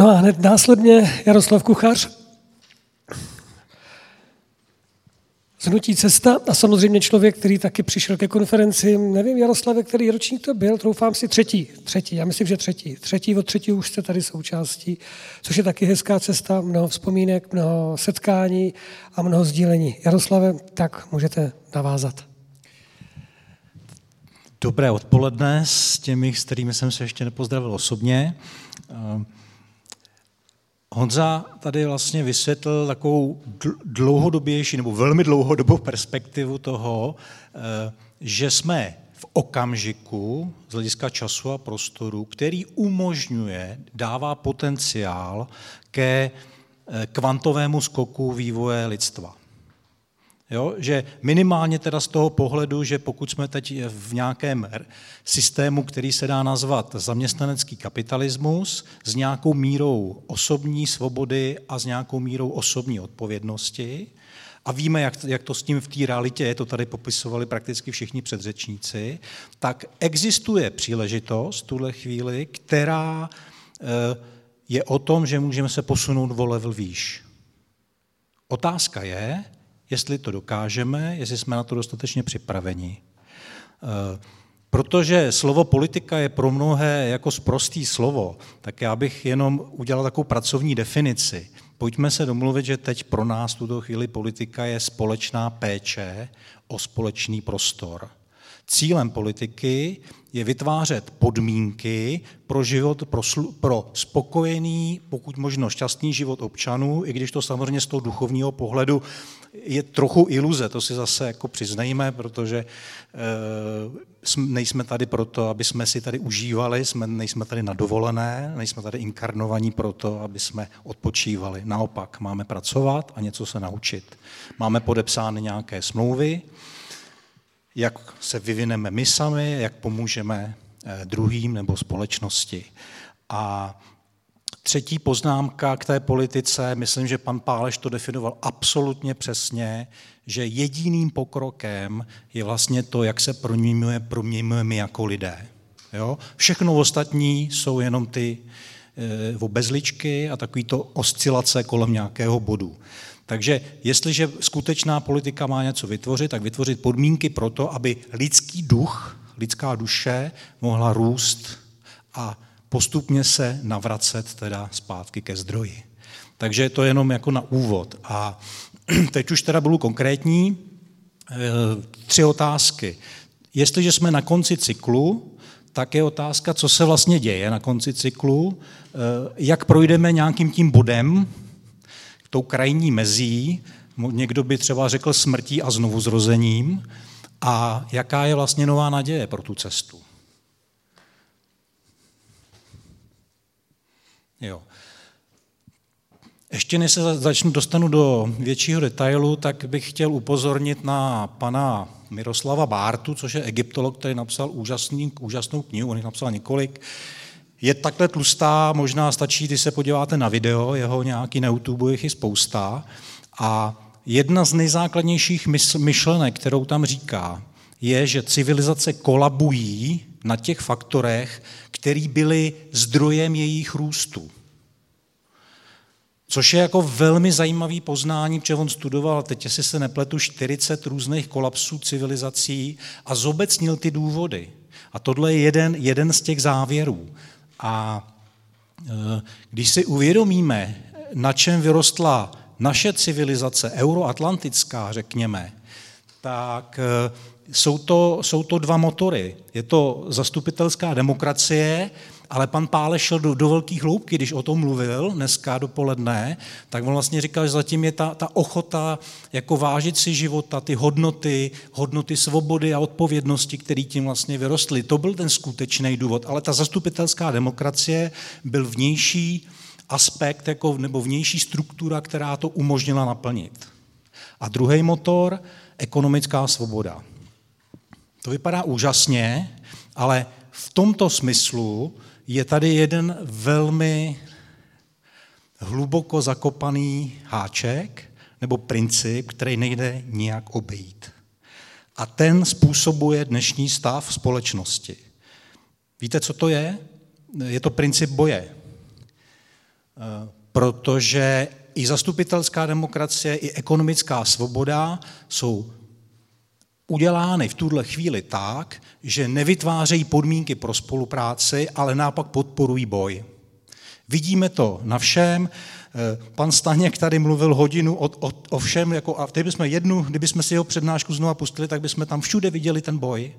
No a hned následně Jaroslav Kuchař, Znutí cesta a samozřejmě člověk, který taky přišel ke konferenci, nevím, Jaroslave, který ročník to byl, troufám si třetí, třetí, já myslím, že třetí. Třetí od třetí už jste tady součástí, což je taky hezká cesta, mnoho vzpomínek, mnoho setkání a mnoho sdílení. Jaroslave, tak můžete navázat. Dobré odpoledne s těmi, s kterými jsem se ještě nepozdravil osobně. Honza tady vlastně vysvětlil takovou dlouhodobější nebo velmi dlouhodobou perspektivu toho, eh, že jsme v okamžiku z hlediska času a prostoru, který umožňuje, dává potenciál ke eh, kvantovému skoku vývoje lidstva. Jo? Že minimálně teda z toho pohledu, že pokud jsme teď v nějakém systému, který se dá nazvat zaměstnanecký kapitalismus, s nějakou mírou osobní svobody a s nějakou mírou osobní odpovědnosti, a víme, jak, jak to s tím v té realitě je, to tady popisovali prakticky všichni předřečníci, tak existuje příležitost v tuhle chvíli, která eh, je o tom, že můžeme se posunout o level výš. Otázka je, jestli to dokážeme, jestli jsme na to dostatečně připraveni. Eh, protože slovo politika je pro mnohé jako sprostý slovo, tak já bych jenom udělal takovou pracovní definici. Pojďme se domluvit, že teď pro nás tuto chvíli politika je společná péče o společný prostor. Cílem politiky je vytvářet podmínky pro život, pro, slu, pro spokojený, pokud možno šťastný život občanů, i když to samozřejmě z toho duchovního pohledu je trochu iluze, to si zase jako přiznejme, protože e, nejsme tady proto, aby jsme si tady užívali, jsme, nejsme tady na dovolené, nejsme tady inkarnovaní proto, aby jsme odpočívali. Naopak, máme pracovat a něco se naučit. Máme podepsány nějaké smlouvy, jak se vyvineme my sami, jak pomůžeme eh, druhým nebo společnosti. A třetí poznámka k té politice, myslím, že pan Páleš to definoval absolutně přesně, že jediným pokrokem je vlastně to, jak se proměňuje, proměňujeme my jako lidé. Jo? Všechno ostatní jsou jenom ty e, obezličky a takový to oscilace kolem nějakého bodu. Takže jestliže skutečná politika má něco vytvořit, tak vytvořit podmínky pro to, aby lidský duch, lidská duše mohla růst a postupně se navracet teda zpátky ke zdroji. Takže to je jenom jako na úvod. A teď už teda budu konkrétní. Eh, tři otázky. Jestliže jsme na konci cyklu, tak je otázka, co se vlastně děje na konci cyklu, eh, jak projdeme nějakým tím bodem, tou krajní mezí, někdo by třeba řekl smrtí a znovu zrozením, a jaká je vlastně nová naděje pro tu cestu. Jo. Ještě než se začnu, dostanu do většího detailu, tak bych chtěl upozornit na pana Miroslava Bártu, což je egyptolog, který napsal úžasný, úžasnou knihu, on jich napsal několik, je takhle tlustá, možná stačí, když se podíváte na video, jeho nějaký na YouTube, jich je spousta. A jedna z nejzákladnějších myšlenek, kterou tam říká, je, že civilizace kolabují na těch faktorech, které byly zdrojem jejich růstu. Což je jako velmi zajímavý poznání, protože on studoval, teď si se nepletu, 40 různých kolapsů civilizací a zobecnil ty důvody. A tohle je jeden, jeden z těch závěrů. A e, když si uvědomíme, na čem vyrostla naše civilizace, euroatlantická, řekněme, tak e, jsou to, jsou to dva motory. Je to zastupitelská demokracie ale pan Pále šel do, do velkých hloubky, když o tom mluvil dneska dopoledne, tak on vlastně říkal, že zatím je ta, ta ochota jako vážit si života, ty hodnoty, hodnoty svobody a odpovědnosti, které tím vlastně vyrostly. To byl ten skutečný důvod, ale ta zastupitelská demokracie byl vnější aspekt jako, nebo vnější struktura, která to umožnila naplnit. A druhý motor, ekonomická svoboda. To vypadá úžasně, ale v tomto smyslu je tady jeden velmi hluboko zakopaný háček nebo princip, který nejde nijak obejít. A ten způsobuje dnešní stav společnosti. Víte, co to je? Je to princip boje. protože i zastupitelská demokracie, i ekonomická svoboda jsou udělány v tuhle chvíli tak, že nevytvářejí podmínky pro spolupráci, ale nápak podporují boj. Vidíme to na všem. Eh, pan Staněk tady mluvil hodinu o, o, o všem, jako, a teď bychom jednu, kdybychom si jeho přednášku znovu pustili, tak bychom tam všude viděli ten boj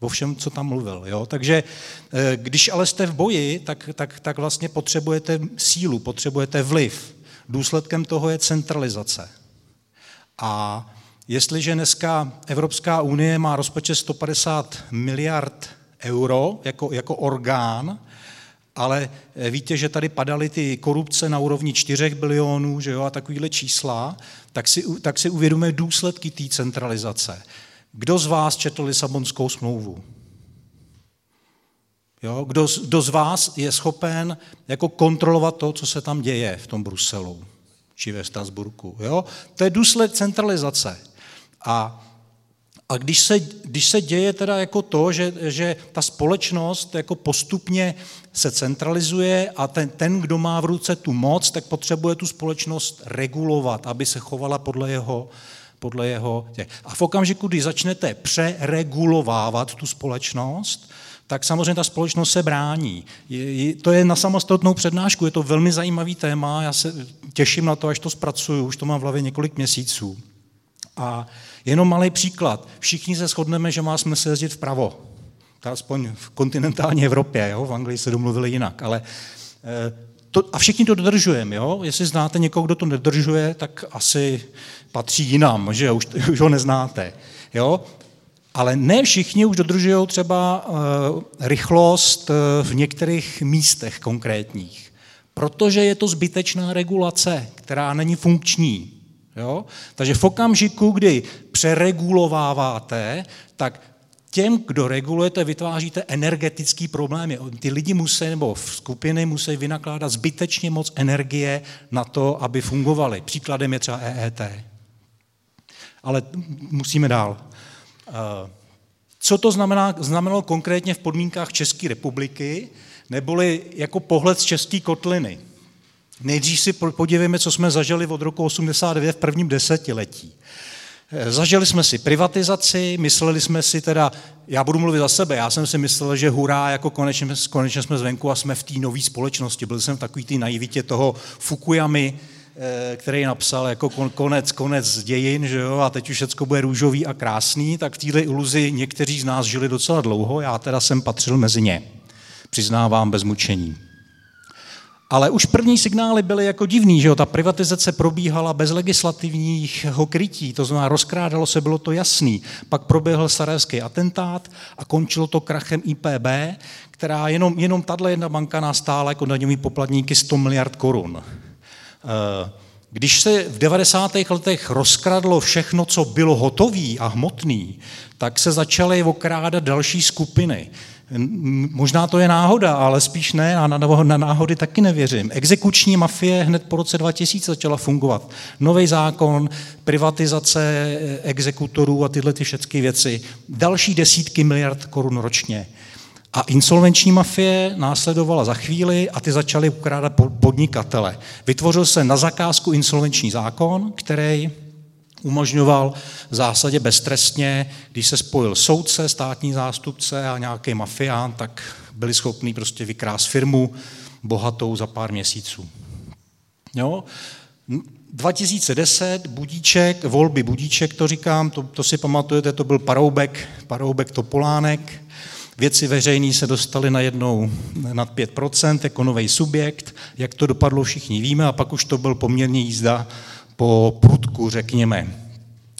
o všem, co tam mluvil. Jo? Takže eh, když ale jste v boji, tak, tak, tak vlastně potřebujete sílu, potřebujete vliv. Důsledkem toho je centralizace. A jestliže dneska Evropská unie má rozpočet 150 miliard euro jako, jako orgán, ale eh, víte, že tady padaly ty korupce na úrovni 4 bilionů že jo, a takovýhle čísla, tak si, tak si uvědomuje důsledky té centralizace. Kdo z vás četl Lisabonskou smlouvu? Jo, kdo, kdo z vás je schopen jako kontrolovat to, co se tam děje v tom Bruselu či ve Strasburku? Jo? To je důsledek centralizace. A a když se, když se děje teda jako to, že, že ta společnost jako postupně se centralizuje a ten, ten, kdo má v ruce tu moc, tak potřebuje tu společnost regulovat, aby se chovala podle jeho, podle jeho. A v okamžiku, kdy začnete přeregulovávat tu společnost, tak samozřejmě ta společnost se brání. Je, to je na samostatnou přednášku, je to velmi zajímavý téma, já se těším na to, až to zpracuju, už to mám v hlavě několik měsíců. A Jenom malý příklad. Všichni se shodneme, že má smysl jezdit vpravo. Aspoň v kontinentální Evropě, jo? v Anglii se domluvili jinak. Ale, eh, to, a všichni to dodržujeme. Jo? Jestli znáte někoho, kdo to nedržuje, tak asi patří jinam, že už, už ho neznáte. Jo? Ale ne všichni už dodržují třeba uh, rychlost uh, v některých místech konkrétních, protože je to zbytečná regulace, která není funkční. Jo? Takže v okamžiku, kdy přeregulováváte, tak těm, kdo regulujete, vytváříte energetický problémy. Ty lidi musí, nebo v skupiny musí vynakládat zbytečně moc energie na to, aby fungovaly. Příkladem je třeba EET. Ale musíme dál. Eh, co to znamená, znamenalo konkrétně v podmínkách České republiky, neboli jako pohled z české kotliny? Nejdřív si podívejme, co jsme zažili od roku 89 v prvním desetiletí. Eh, zažili jsme si privatizaci, mysleli jsme si teda, já budu mluvit za sebe, já jsem si myslel, že hurá, jako konečně, konečně jsme zvenku a jsme v té nové společnosti. Byl jsem takový té naivitě toho Fukuyamy, eh, který napsal jako konec, konec dějin, že jo, a teď už všechno bude růžový a krásný, tak v této iluzi někteří z nás žili docela dlouho, já teda jsem patřil mezi ně. Přiznávám bez mučení. Ale už první signály byly jako divný, že jo? ta privatizace probíhala bez legislativního krytí, to znamená rozkrádalo se, bylo to jasný. Pak proběhl sarajevský atentát a končilo to krachem IPB, která jenom, jenom tahle jedna banka nás stála jako daňový poplatníky 100 miliard korun. Eh, když se v 90. letech rozkradlo všechno, co bylo hotové a hmotné, tak se začaly okrádat další skupiny. Možná to je náhoda, ale spíš ne, a na náhody taky nevěřím. Exekuční mafie hned po roce 2000 začala fungovat. Nový zákon, privatizace exekutorů a tyhle ty všechny věci. Další desítky miliard korun ročně. A insolvenční mafie následovala za chvíli a ty začaly ukrádat podnikatele. Vytvořil se na zakázku insolvenční zákon, který umožňoval v zásadě beztrestně, když se spojil soudce, státní zástupce a nějaký mafián, tak byli schopni prostě vykrást firmu bohatou za pár měsíců. Jo? 2010, Budíček, volby Budíček, to říkám, to, to si pamatujete, to byl Paroubek, Paroubek Topolánek. Věci veřejné se dostaly najednou nad 5% jako nový subjekt. Jak to dopadlo, všichni víme, a pak už to byl poměrně jízda po prudku, řekněme.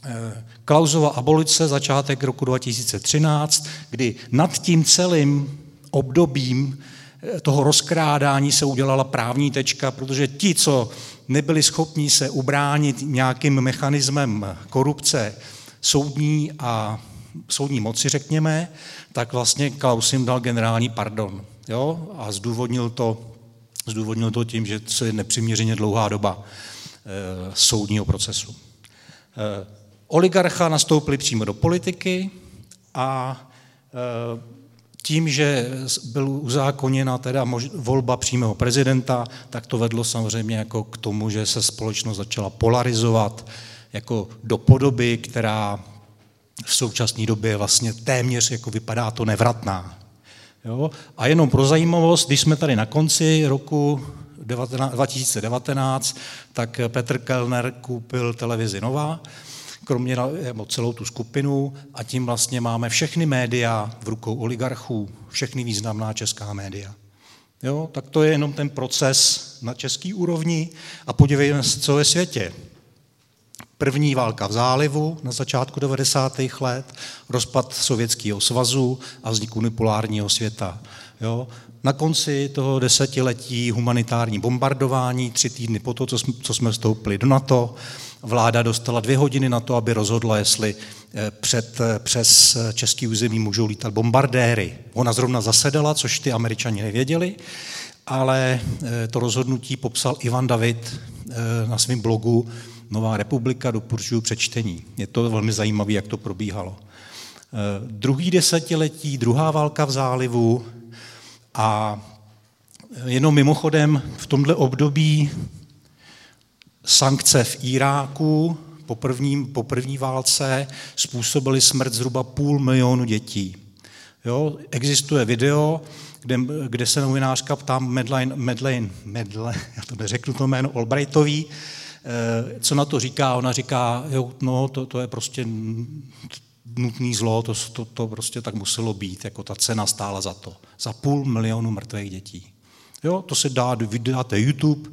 Eh, Klausova abolice, začátek roku 2013, kdy nad tím celým obdobím eh, toho rozkrádání se udělala právní tečka, protože ti, co nebyli schopni se ubránit nějakým mechanismem korupce soudní a soudní moci, řekněme, tak vlastně Klaus jim dal generální pardon jo? a zdůvodnil to, zdůvodnil to tím, že to je nepřiměřeně dlouhá doba e, soudního procesu. E, oligarcha nastoupili přímo do politiky a e, tím, že byl uzákoněna teda volba přímého prezidenta, tak to vedlo samozřejmě jako k tomu, že se společnost začala polarizovat jako do podoby, která v současné době vlastně téměř jako vypadá to nevratná. Jo? A jenom pro zajímavost, když jsme tady na konci roku 2019, tak Petr Kellner koupil televizi Nova, kromě celou tu skupinu a tím vlastně máme všechny média v rukou oligarchů, všechny významná česká média. Jo, tak to je jenom ten proces na český úrovni a podívejme se, co ve světě. První válka v zálivu na začátku 90. let, rozpad Sovětského svazu a vznik unipolárního světa. Jo. Na konci toho desetiletí humanitární bombardování, tři týdny po to, co jsme vstoupili do NATO, vláda dostala dvě hodiny na to, aby rozhodla, jestli eh, před, eh, přes český území můžou lítat bombardéry. Ona zrovna zasedala, což ty američani nevěděli, ale eh, to rozhodnutí popsal Ivan David na svém blogu Nová republika, doporučuji přečtení. Je to velmi zajímavé, jak to probíhalo. Druhý desetiletí, druhá válka v zálivu a jenom mimochodem v tomhle období sankce v Iráku po, první, po první válce způsobily smrt zhruba půl milionu dětí. Jo, existuje video, kde, kde se novinářka ptá Madeleine, Madeleine, Madeleine, já to neřeknu to jméno, Albrightový, eh, co na to říká, ona říká, jo, no, to, to je prostě nutný zlo, to, to, to prostě tak muselo být, jako ta cena stála za to. Za půl milionu mrtvých dětí. Jo, to se dá, vydáte YouTube,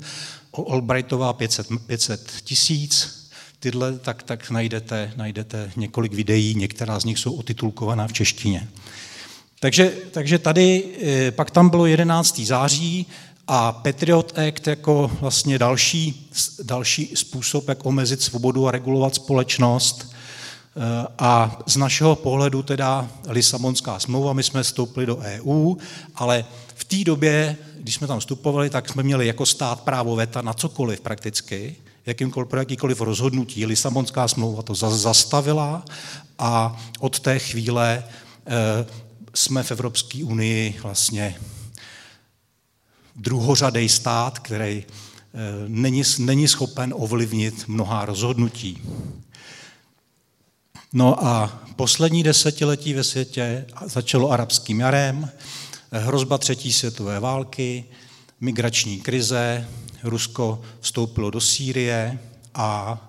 Albrightová 500, 500 tisíc, tyhle, tak, tak najdete, najdete několik videí, některá z nich jsou otitulkovaná v češtině. Takže, takže tady, eh, pak tam bylo 11. září a Patriot Act jako vlastně další, další způsob, jak omezit svobodu a regulovat společnost. Eh, a z našeho pohledu teda Lisabonská smlouva, my jsme vstoupili do EU, ale v té době když jsme tam vstupovali, tak jsme měli jako stát právo veta na cokoliv prakticky, jakýmkoliv, pro jakýkoliv rozhodnutí. Lisabonská smlouva to zastavila a od té chvíle e, jsme v Evropské unii vlastně druhořadej stát, který e, není, není schopen ovlivnit mnohá rozhodnutí. No a poslední desetiletí ve světě začalo arabským jarem, hrozba třetí světové války, migrační krize, Rusko vstoupilo do Sýrie a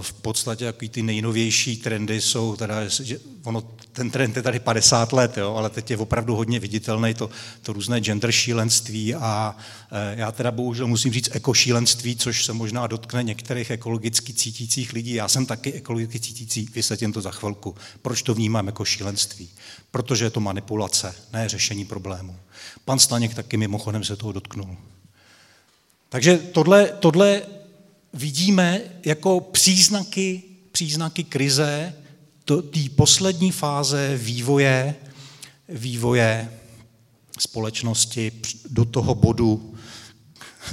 v podstatě jaký ty nejnovější trendy jsou, teda, že ono, ten trend je tady 50 let, jo, ale teď je opravdu hodně viditelný to, to různé gender šílenství a e, já teda bohužel musím říct ekošílenství, což se možná dotkne některých ekologicky cítících lidí. Já jsem taky ekologicky cítící, vysvětlím to za chvilku. Proč to vnímám jako šílenství? Protože je to manipulace, ne řešení problému. Pan Staněk taky mimochodem se toho dotknul. Takže tohle, tohle vidíme jako příznaky, příznaky krize, té poslední fáze vývoje, vývoje společnosti do toho bodu,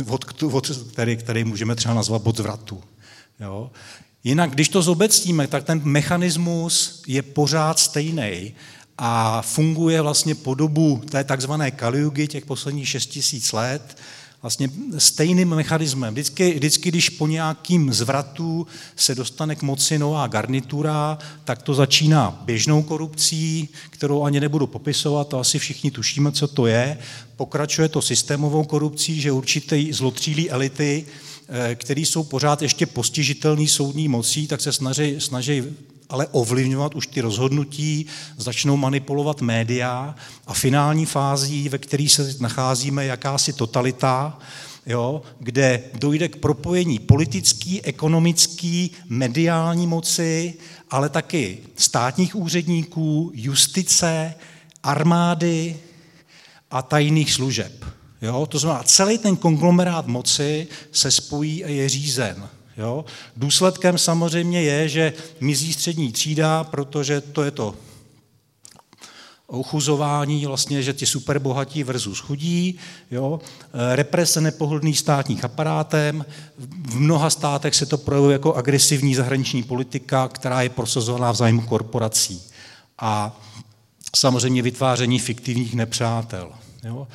od, od, který, který můžeme třeba nazvat bod zvratu. Jo? Jinak, když to zobecníme, tak ten mechanismus je pořád stejný a funguje vlastně po dobu té takzvané kaliugy těch posledních 6 tisíc let, vlastně stejným mechanismem. Vždycky, vždycky, když po nějakým zvratu se dostane k moci nová garnitura, tak to začíná běžnou korupcí, kterou ani nebudu popisovat, to asi všichni tušíme, co to je. Pokračuje to systémovou korupcí, že určité zlotřílí elity, eh, které jsou pořád ještě postižitelné soudní mocí, tak se snaží, snaží ale ovlivňovat už ty rozhodnutí, začnou manipulovat média a finální fází, ve které se nacházíme, jakási totalita, jo, kde dojde k propojení politický, ekonomický, mediální moci, ale taky státních úředníků, justice, armády a tajných služeb. Jo? To znamená, celý ten konglomerát moci se spojí a je řízen. Jo? Důsledkem samozřejmě je, že mizí střední třída, protože to je to ochuzování, vlastně, že ti superbohatí versus chudí, jo? represe nepohodlný státních aparátem, v mnoha státech se to projevuje jako agresivní zahraniční politika, která je prosazovaná v zájmu korporací. A samozřejmě vytváření fiktivních nepřátel. Jo?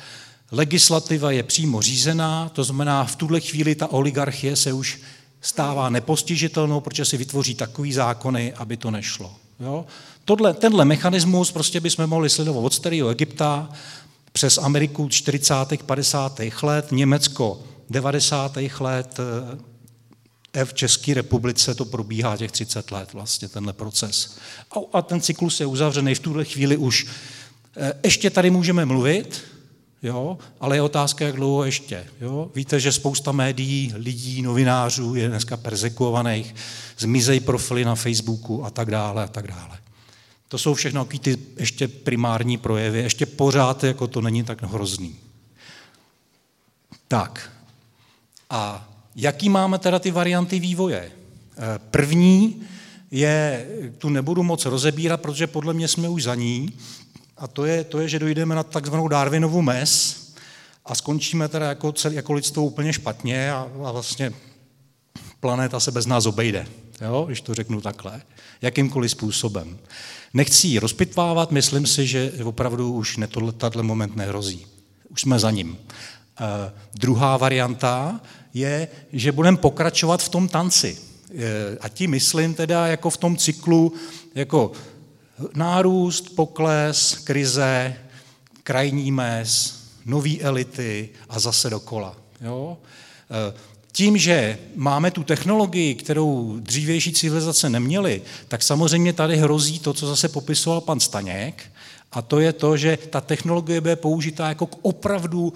Legislativa je přímo řízená, to znamená, v tuhle chvíli ta oligarchie se už stává nepostižitelnou, protože si vytvoří takový zákony, aby to nešlo. Jo? Tohle, tenhle mechanismus prostě bychom mohli sledovat od starého Egypta přes Ameriku 40. 50. let, Německo 90. let, eh, v České republice to probíhá těch 30 let vlastně, tenhle proces. A, a ten cyklus je uzavřený v tuhle chvíli už. Eh, ještě tady můžeme mluvit, jo, ale je otázka, jak dlouho ještě. Jo. Víte, že spousta médií, lidí, novinářů je dneska persekuovaných, zmizejí profily na Facebooku a tak dále a tak dále. To jsou všechno ty ještě primární projevy, ještě pořád jako to není tak hrozný. Tak. A jaký máme teda ty varianty vývoje? Eh, první je, tu nebudu moc rozebírat, protože podle mě jsme už za ní, a to je, to je že dojdeme na takzvanou Darwinovu mes a skončíme teda jako, celý, jako lidstvo úplně špatně a, a vlastně planeta se bez nás obejde, jo, když to řeknu takhle, jakýmkoliv způsobem. Nechci ji rozpitvávat, myslím si, že opravdu už tato moment nehrozí. Už jsme za ním. Uh, druhá varianta je, že budeme pokračovat v tom tanci. Uh, a tím myslím teda jako v tom cyklu, jako nárůst, pokles, krize, krajní mes, nový elity a zase dokola. Jo? Uh, tím, že máme tu technologii, kterou dřívější civilizace neměly, tak samozřejmě tady hrozí to, co zase popisoval pan Staněk, a to je to, že ta technologie bude použitá jako k opravdu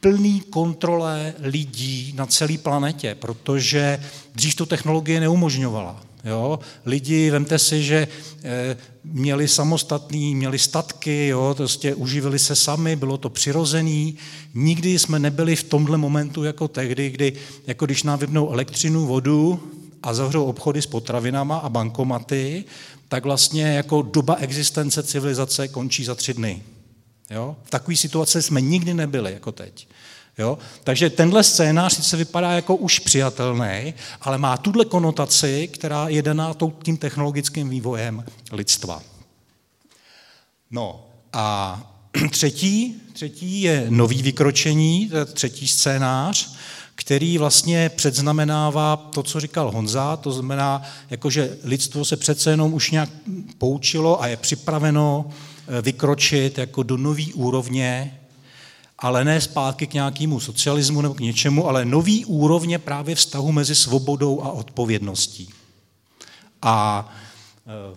plný kontrole lidí na celé planetě, protože dřív to technologie neumožňovala. Jo? Lidi, vemte si, že e, měli samostatný, měli statky, jo? Prostě uživili se sami, bylo to přirozený. Nikdy jsme nebyli v tomhle momentu jako tehdy, kdy, jako když nám vypnou elektřinu, vodu a zavřou obchody s potravinama a bankomaty, tak vlastně jako doba existence civilizace končí za tři dny. Jo? V takové situaci jsme nikdy nebyli jako teď. Jo? Takže tenhle scénář sice vypadá jako už přijatelný, ale má tuhle konotaci, která je daná tím technologickým vývojem lidstva. No a třetí, třetí je nový vykročení, třetí scénář, který vlastně předznamenává to, co říkal Honza, to znamená, jakože lidstvo se přece jenom už nějak poučilo a je připraveno eh, vykročit jako do nový úrovně ale ne zpátky k nějakému socialismu nebo k něčemu, ale nový úrovně právě vztahu mezi svobodou a odpovědností. A e,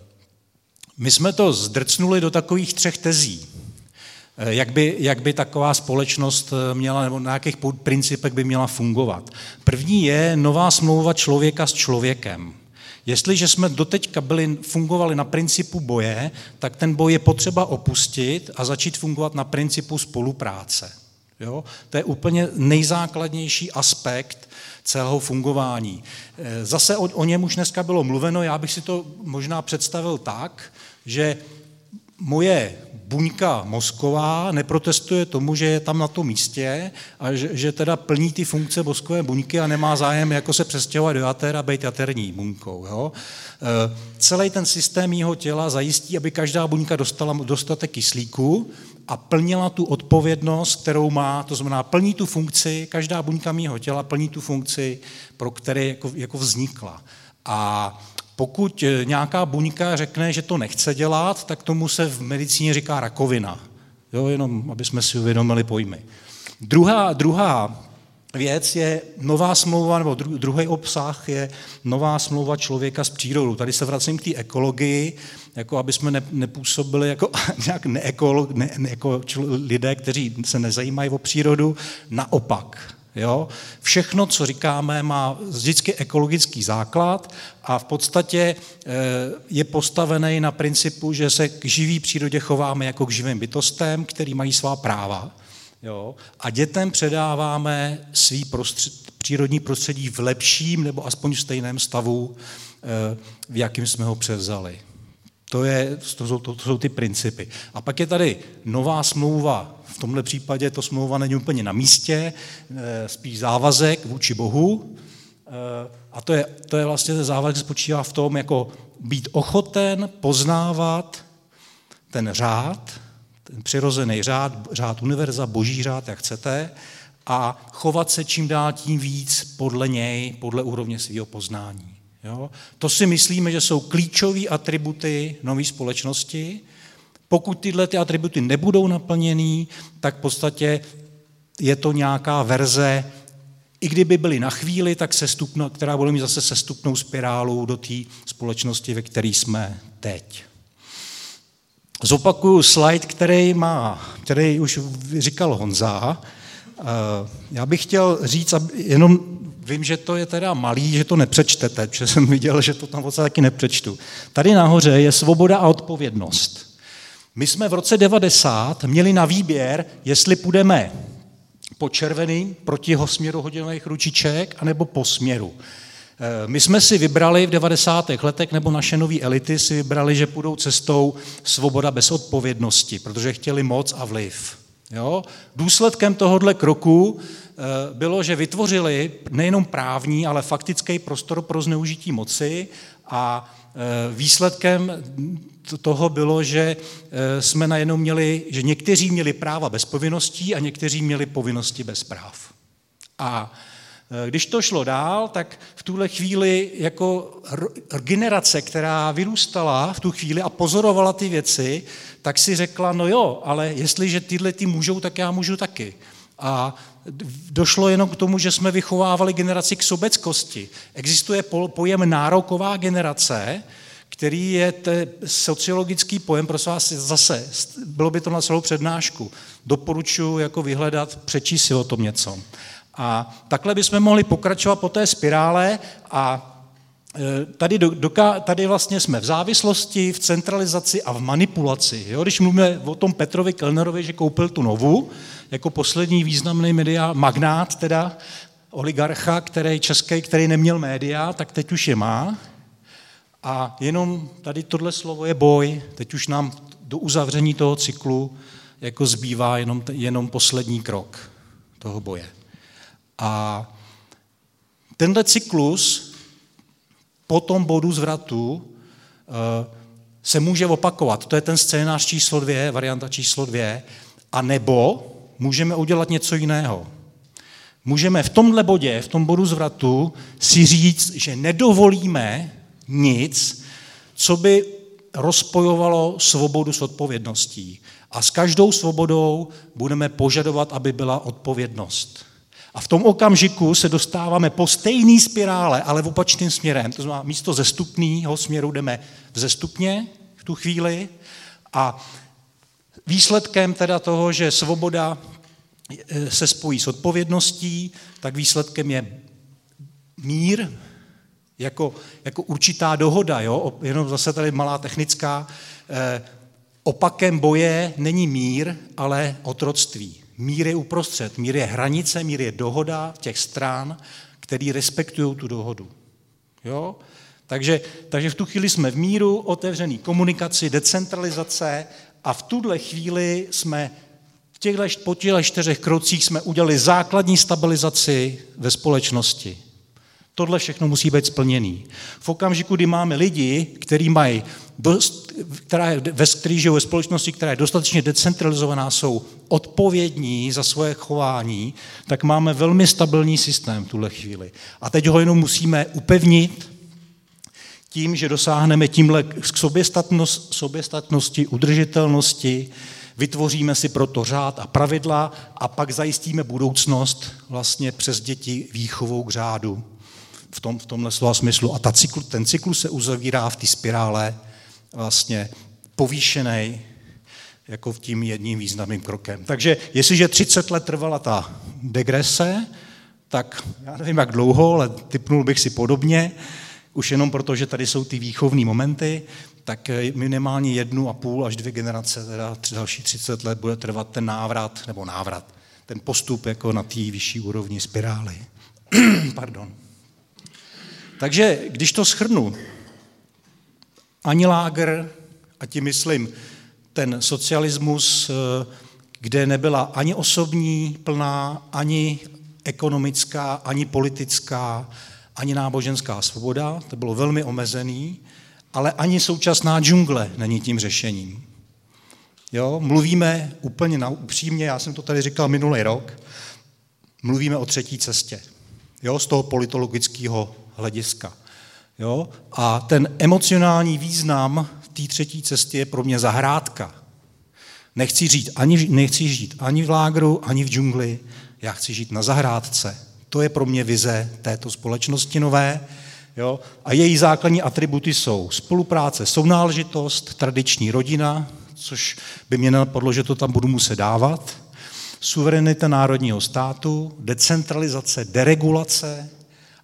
my jsme to zdrcnuli do takových třech tezí. E, jak by, jak by taková společnost e, měla, nebo na jakých principech by měla fungovat. První je nová smlouva člověka s člověkem. Jestliže jsme doteďka byli, fungovali na principu boje, tak ten boj je potřeba opustit a začít fungovat na principu spolupráce. Jo? To je úplně nejzákladnější aspekt celého fungování. E, zase o, o něm už dneska bylo mluveno, já bych si to možná představil tak, že moje buňka mozková neprotestuje tomu, že je tam na tom místě a že, že teda plní ty funkce mozkové buňky a nemá zájem jako se přestěhovat do jater a být jaterní buňkou. Jo? E, celý ten systém jeho těla zajistí, aby každá buňka dostala dostatek kyslíku a plnila tu odpovědnost, kterou má, to znamená plní tu funkci, každá buňka mého těla plní tu funkci, pro které jako, jako vznikla. A pokud eh, nějaká buňka řekne, že to nechce dělat, tak tomu se v medicíně říká rakovina. Jo, jenom aby jsme si uvědomili pojmy. Druhá, druhá věc je nová smlouva, nebo druhý obsah je nová smlouva člověka s přírodou. Tady se vracím k té ekologii, jako aby jsme ne, nepůsobili jako nějak neekolog, ne, ne, jako lidé, kteří se nezajímají o přírodu. Naopak, Jo? Všechno, co říkáme, má vždycky ekologický základ a v podstatě eh, je postavený na principu, že se k živý přírodě chováme jako k živým bytostem, který mají svá práva. Jo? A dětem předáváme svý prostřed, přírodní prostředí v lepším nebo aspoň v stejném stavu, eh, v jakým jsme ho převzali. To, je, to, jsou, to, to jsou ty principy. A pak je tady nová smlouva. V tomhle případě to smlouva není úplně na místě, eh, spíš závazek vůči Bohu. Eh, a to je, to je vlastně ten závazek spočívá v tom, jako být ochoten poznávat ten řád, ten přirozený řád, řád univerza, boží řád, jak chcete, a chovat se čím dál tím víc podle něj, podle úrovně svého poznání. Jo? To si myslíme, že jsou klíčové atributy nové společnosti. Pokud tyhle ty atributy nebudou naplněný, tak v podstatě je to nějaká verze, i kdyby byly na chvíli, tak sestupno, která bude mít zase sestupnou spirálu do té společnosti, ve které jsme teď. Zopakuju slide, který, má, který už říkal Honza. Eh, já bych chtěl říct, jenom vím, že to je teda malý, že to nepřečtete, protože jsem viděl, že to tam vlastně taky nepřečtu. Tady nahoře je svoboda a odpovědnost. My jsme v roce 90 měli na výběr, jestli půjdeme po červený proti směru hodinových ručiček, anebo po směru. Eh, my jsme si vybrali v 90. letech, nebo naše nové elity si vybrali, že půjdou cestou svoboda bez odpovědnosti, protože chtěli moc a vliv. Jo? Důsledkem tohohle kroku eh, bylo, že vytvořili nejenom právní, ale faktický prostor pro zneužití moci a eh, výsledkem toho bylo, že jsme najednou měli, že někteří měli práva bez povinností a někteří měli povinnosti bez práv. A Eh, když to šlo dál, tak v tuhle chvíli jako generace, která vyrůstala v tu chvíli a pozorovala ty věci, tak si řekla, no jo, ale jestliže tyhle ty můžou, tak já můžu taky. A došlo jenom k tomu, že jsme vychovávali generaci k sobeckosti. Existuje pojem nároková generace, který je sociologický pojem, prosím vás, zase, bylo by to na celou přednášku. Doporučuji jako vyhledat, přečíst si o tom něco. A takhle bychom mohli pokračovat po té spirále a e, Tady, doka, tady vlastně jsme v závislosti, v centralizaci a v manipulaci. Jo? Když mluvíme o tom Petrovi Kellnerovi, že koupil tu novu, jako poslední významný media, magnát teda, oligarcha, který český, který neměl média, tak teď už je má. A jenom tady tohle slovo je boj. Teď už nám do uzavření toho cyklu jako zbývá jenom, jenom poslední krok toho boje. A tenhle cyklus po tom bodu zvratu eh, se může opakovat. To je ten scénář číslo dvě, varianta číslo dvě. A nebo můžeme udělat něco jiného. Můžeme v tomhle bodě, v tom bodu zvratu, si říct, že nedovolíme nic, co by rozpojovalo svobodu s odpovědností. A s každou svobodou budeme požadovat, aby byla odpovědnost. A v tom okamžiku se dostáváme po stejné spirále, ale v opačným směrem. To znamená, místo zestupného směru jdeme vzestupně v tu chvíli a výsledkem teda toho, že svoboda eh, se spojí s odpovědností, tak výsledkem je mír jako, jako určitá dohoda. Jo? Jenom zase tady malá technická. Eh, opakem boje není mír, ale otroctví. Mír je uprostřed, mír je hranice, mír je dohoda těch stran, který respektují tu dohodu. Jo? Takže, takže v tu chvíli jsme v míru, otevřený komunikaci, decentralizace a v tuhle chvíli jsme v těchto, po těchto čtyřech krocích jsme udělali základní stabilizaci ve společnosti. Tohle všechno musí být splněný. V okamžiku, kdy máme lidi, kteří mají dost, která je, ve, který žijou ve společnosti, která je dostatečně decentralizovaná, jsou odpovědní za svoje chování, tak máme velmi stabilní systém v tuhle chvíli. A teď ho jenom musíme upevnit tím, že dosáhneme tímhle k soběstatnost, soběstatnosti, udržitelnosti, vytvoříme si proto řád a pravidla a pak zajistíme budoucnost vlastně přes děti výchovou k řádu v, tom, v tomhle slova smyslu. A ta cyklu, ten cyklus se uzavírá v té spirále vlastně povýšený jako v tím jedním významným krokem. Takže jestliže 30 let trvala ta degrese, tak já nevím, jak dlouho, ale typnul bych si podobně, už jenom proto, že tady jsou ty výchovní momenty, tak minimálně jednu a půl až dvě generace, teda další 30 let bude trvat ten návrat, nebo návrat, ten postup jako na té vyšší úrovni spirály. Pardon. Takže když to schrnu, ani lágr, a tím myslím ten socialismus, eh, kde nebyla ani osobní plná, ani ekonomická, ani politická, ani náboženská svoboda, to bylo velmi omezený, ale ani současná džungle není tím řešením. Jo? Mluvíme úplně na, upřímně, já jsem to tady říkal minulý rok, mluvíme o třetí cestě. Jo? Z toho politologického hlediska. Jo? A ten emocionální význam té třetí cesty je pro mě zahrádka. Nechci žít, ani, nechci žít ani v lágru, ani v džungli, já chci žít na zahrádce. To je pro mě vize této společnosti nové. Jo? A její základní atributy jsou spolupráce, sounáležitost, tradiční rodina, což by mě napadlo, že to tam budu muset dávat, suverenita národního státu, decentralizace, deregulace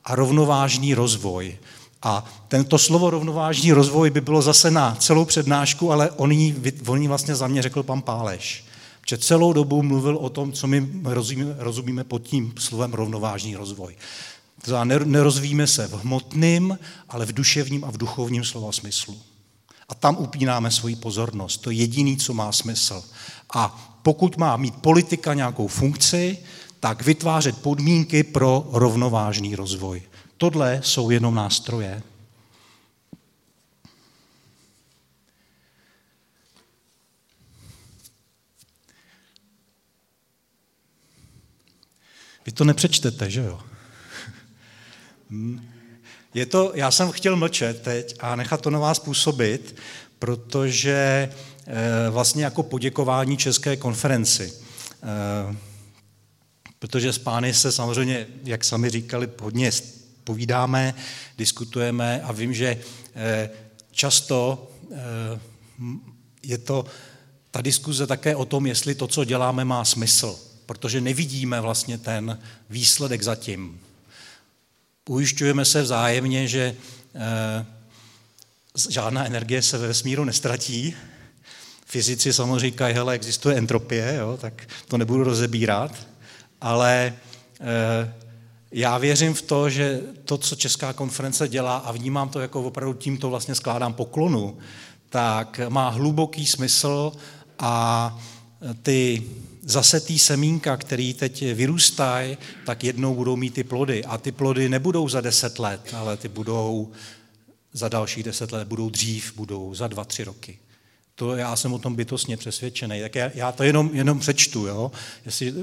a rovnovážný rozvoj. A tento slovo rovnovážný rozvoj by bylo zase na celou přednášku, ale on jí, on jí vlastně za mě řekl pan Páleš. Že celou dobu mluvil o tom, co my rozumíme, rozumíme pod tím slovem rovnovážný rozvoj. To nerozvíjíme se v hmotným, ale v duševním a v duchovním slova smyslu. A tam upínáme svoji pozornost. To je jediný, co má smysl. A pokud má mít politika nějakou funkci, tak vytvářet podmínky pro rovnovážný rozvoj. Tohle jsou jenom nástroje. Vy to nepřečtete, že jo? Je to, já jsem chtěl mlčet teď a nechat to na vás působit, protože e, vlastně jako poděkování České konferenci. Protože s pány se samozřejmě, jak sami říkali, hodně povídáme, diskutujeme a vím, že eh, často eh, je to ta diskuze také o tom, jestli to, co děláme, má smysl, protože nevidíme vlastně ten výsledek zatím. Ujišťujeme se vzájemně, že eh, žádná energie se ve vesmíru nestratí. Fyzici samozřejmě říkají, hele, existuje entropie, jo, tak to nebudu rozebírat, ale já věřím v to, že to, co Česká konference dělá, a vnímám to jako opravdu tímto vlastně skládám poklonu, tak má hluboký smysl a ty zasetý semínka, který teď vyrůstají, tak jednou budou mít ty plody. A ty plody nebudou za deset let, ale ty budou za dalších deset let, budou dřív, budou za dva, tři roky. To já jsem o tom bytostně přesvědčený. Tak já, já to jenom, jenom přečtu. Jo? Jestli,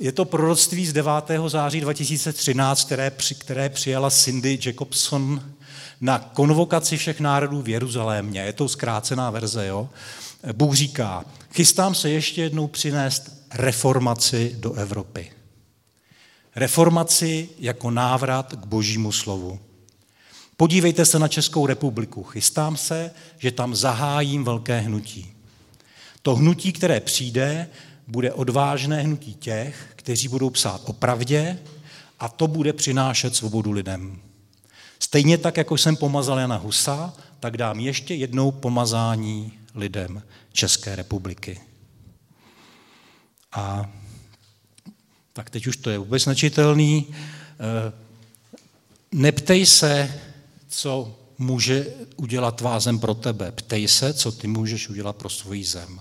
je to proroctví z 9. září 2013, které, při, které přijala Cindy Jacobson na konvokaci všech národů v Jeruzalémě. Je to zkrácená verze. Jo? Bůh říká, chystám se ještě jednou přinést reformaci do Evropy. Reformaci jako návrat k božímu slovu. Podívejte se na Českou republiku. Chystám se, že tam zahájím velké hnutí. To hnutí, které přijde, bude odvážné hnutí těch, kteří budou psát o pravdě a to bude přinášet svobodu lidem. Stejně tak, jako jsem pomazal Jana Husa, tak dám ještě jednou pomazání lidem České republiky. A tak teď už to je vůbec nečitelný. Eh, neptej se, co může udělat tvá zem pro tebe. Ptej se, co ty můžeš udělat pro svůj zem.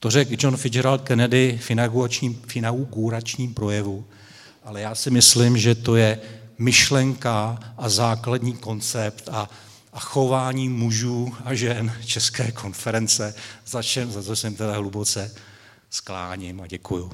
To řekl John Fitzgerald Kennedy v inauguračním, v inauguračním projevu, ale já si myslím, že to je myšlenka a základní koncept a, a chování mužů a žen České konference, za, čem, za to jsem teda hluboce skláním a děkuju.